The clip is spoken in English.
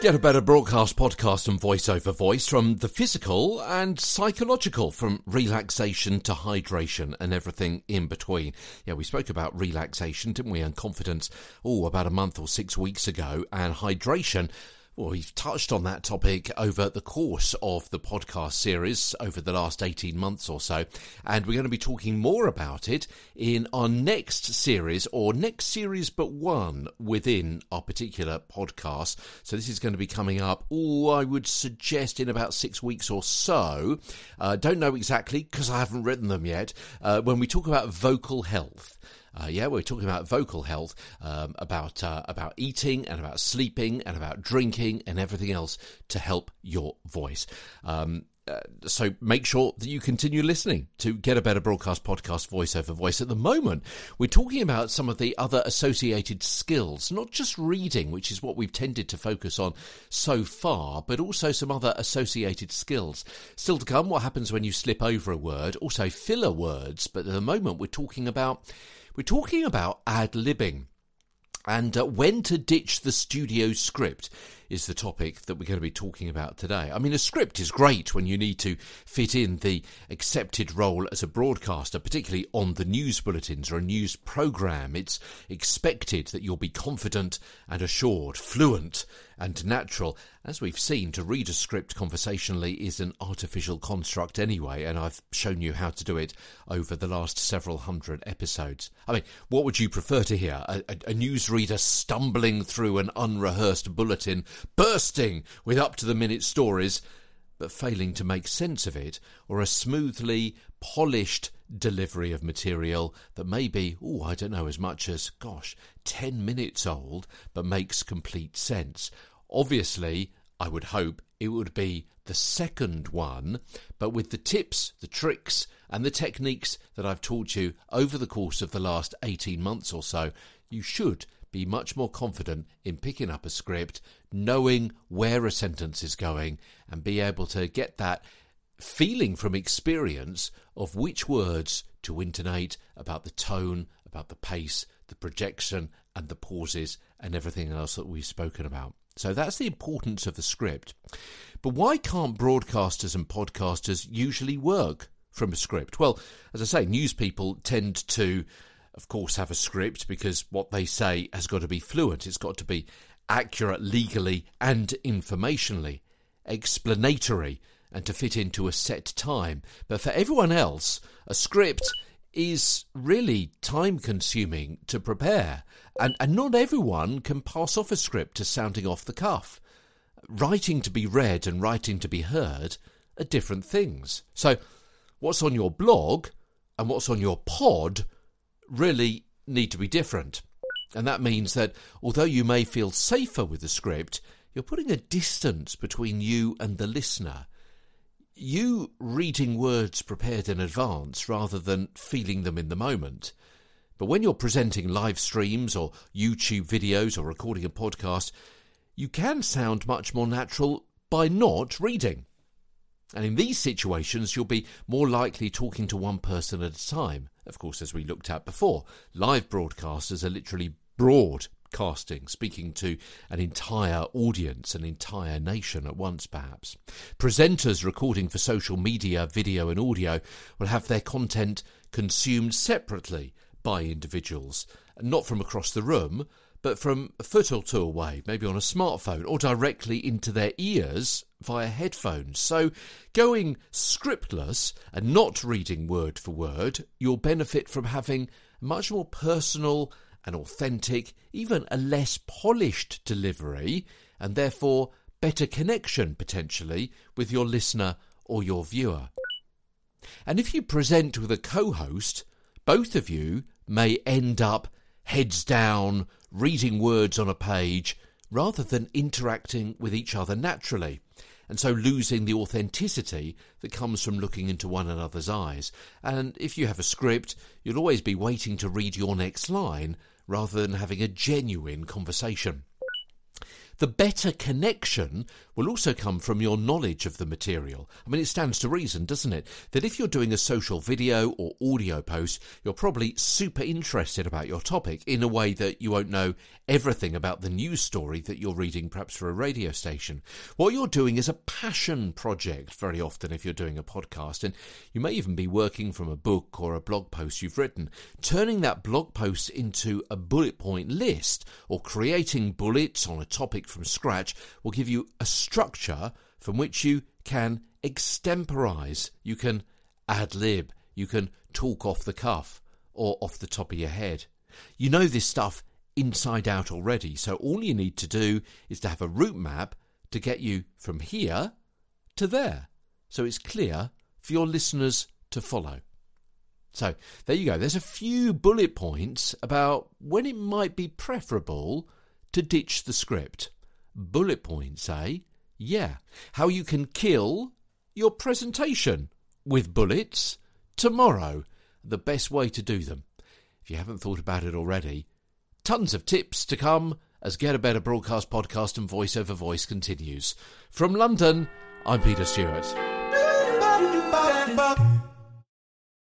Get a better broadcast, podcast, and voiceover voice from the physical and psychological, from relaxation to hydration and everything in between. Yeah, we spoke about relaxation, didn't we, and confidence, oh, about a month or six weeks ago, and hydration well, we've touched on that topic over the course of the podcast series over the last 18 months or so, and we're going to be talking more about it in our next series, or next series but one within our particular podcast. So this is going to be coming up, oh, I would suggest in about six weeks or so. Uh, don't know exactly because I haven't written them yet. Uh, when we talk about vocal health. Uh, yeah, we're talking about vocal health, um, about uh, about eating and about sleeping and about drinking and everything else to help your voice. Um, uh, so make sure that you continue listening to get a better broadcast podcast voice over voice. At the moment we're talking about some of the other associated skills not just reading which is what we've tended to focus on so far but also some other associated skills. Still to come what happens when you slip over a word? Also filler words but at the moment we're talking about we're talking about ad libbing. And uh, when to ditch the studio script is the topic that we're going to be talking about today. I mean, a script is great when you need to fit in the accepted role as a broadcaster, particularly on the news bulletins or a news program. It's expected that you'll be confident and assured, fluent and natural. As we've seen, to read a script conversationally is an artificial construct anyway, and I've shown you how to do it over the last several hundred episodes. I mean, what would you prefer to hear? A, a, a newsreader stumbling through an unrehearsed bulletin, bursting with up to the minute stories, but failing to make sense of it, or a smoothly polished delivery of material that may be, oh, I don't know, as much as, gosh, 10 minutes old, but makes complete sense. Obviously, I would hope it would be the second one, but with the tips, the tricks, and the techniques that I've taught you over the course of the last 18 months or so, you should be much more confident in picking up a script, knowing where a sentence is going, and be able to get that feeling from experience of which words to intonate, about the tone, about the pace, the projection, and the pauses, and everything else that we've spoken about. So that's the importance of the script. But why can't broadcasters and podcasters usually work from a script? Well, as I say, news people tend to, of course, have a script because what they say has got to be fluent. It's got to be accurate legally and informationally, explanatory, and to fit into a set time. But for everyone else, a script is really time consuming to prepare, and, and not everyone can pass off a script to sounding off the cuff. Writing to be read and writing to be heard are different things. So, what's on your blog and what's on your pod really need to be different. And that means that although you may feel safer with the script, you're putting a distance between you and the listener you reading words prepared in advance rather than feeling them in the moment. But when you're presenting live streams or YouTube videos or recording a podcast, you can sound much more natural by not reading. And in these situations, you'll be more likely talking to one person at a time. Of course, as we looked at before, live broadcasters are literally broad casting, speaking to an entire audience, an entire nation at once, perhaps. Presenters recording for social media, video, and audio will have their content consumed separately by individuals, not from across the room, but from a foot or two away, maybe on a smartphone, or directly into their ears via headphones. So, going scriptless and not reading word for word, you'll benefit from having much more personal an authentic, even a less polished delivery, and therefore better connection potentially with your listener or your viewer. And if you present with a co host, both of you may end up heads down, reading words on a page, rather than interacting with each other naturally and so losing the authenticity that comes from looking into one another's eyes. And if you have a script, you'll always be waiting to read your next line rather than having a genuine conversation. The better connection will also come from your knowledge of the material. I mean, it stands to reason, doesn't it, that if you're doing a social video or audio post, you're probably super interested about your topic in a way that you won't know everything about the news story that you're reading perhaps for a radio station. What you're doing is a passion project very often if you're doing a podcast, and you may even be working from a book or a blog post you've written. Turning that blog post into a bullet point list or creating bullets on a topic from scratch will give you a structure from which you can extemporize, you can ad lib, you can talk off the cuff or off the top of your head. You know this stuff inside out already, so all you need to do is to have a route map to get you from here to there. So it's clear for your listeners to follow. So there you go. There's a few bullet points about when it might be preferable to ditch the script. Bullet points, eh? Yeah. How you can kill your presentation with bullets tomorrow. The best way to do them. If you haven't thought about it already, tons of tips to come as Get a Better Broadcast podcast and voice over voice continues. From London, I'm Peter Stewart.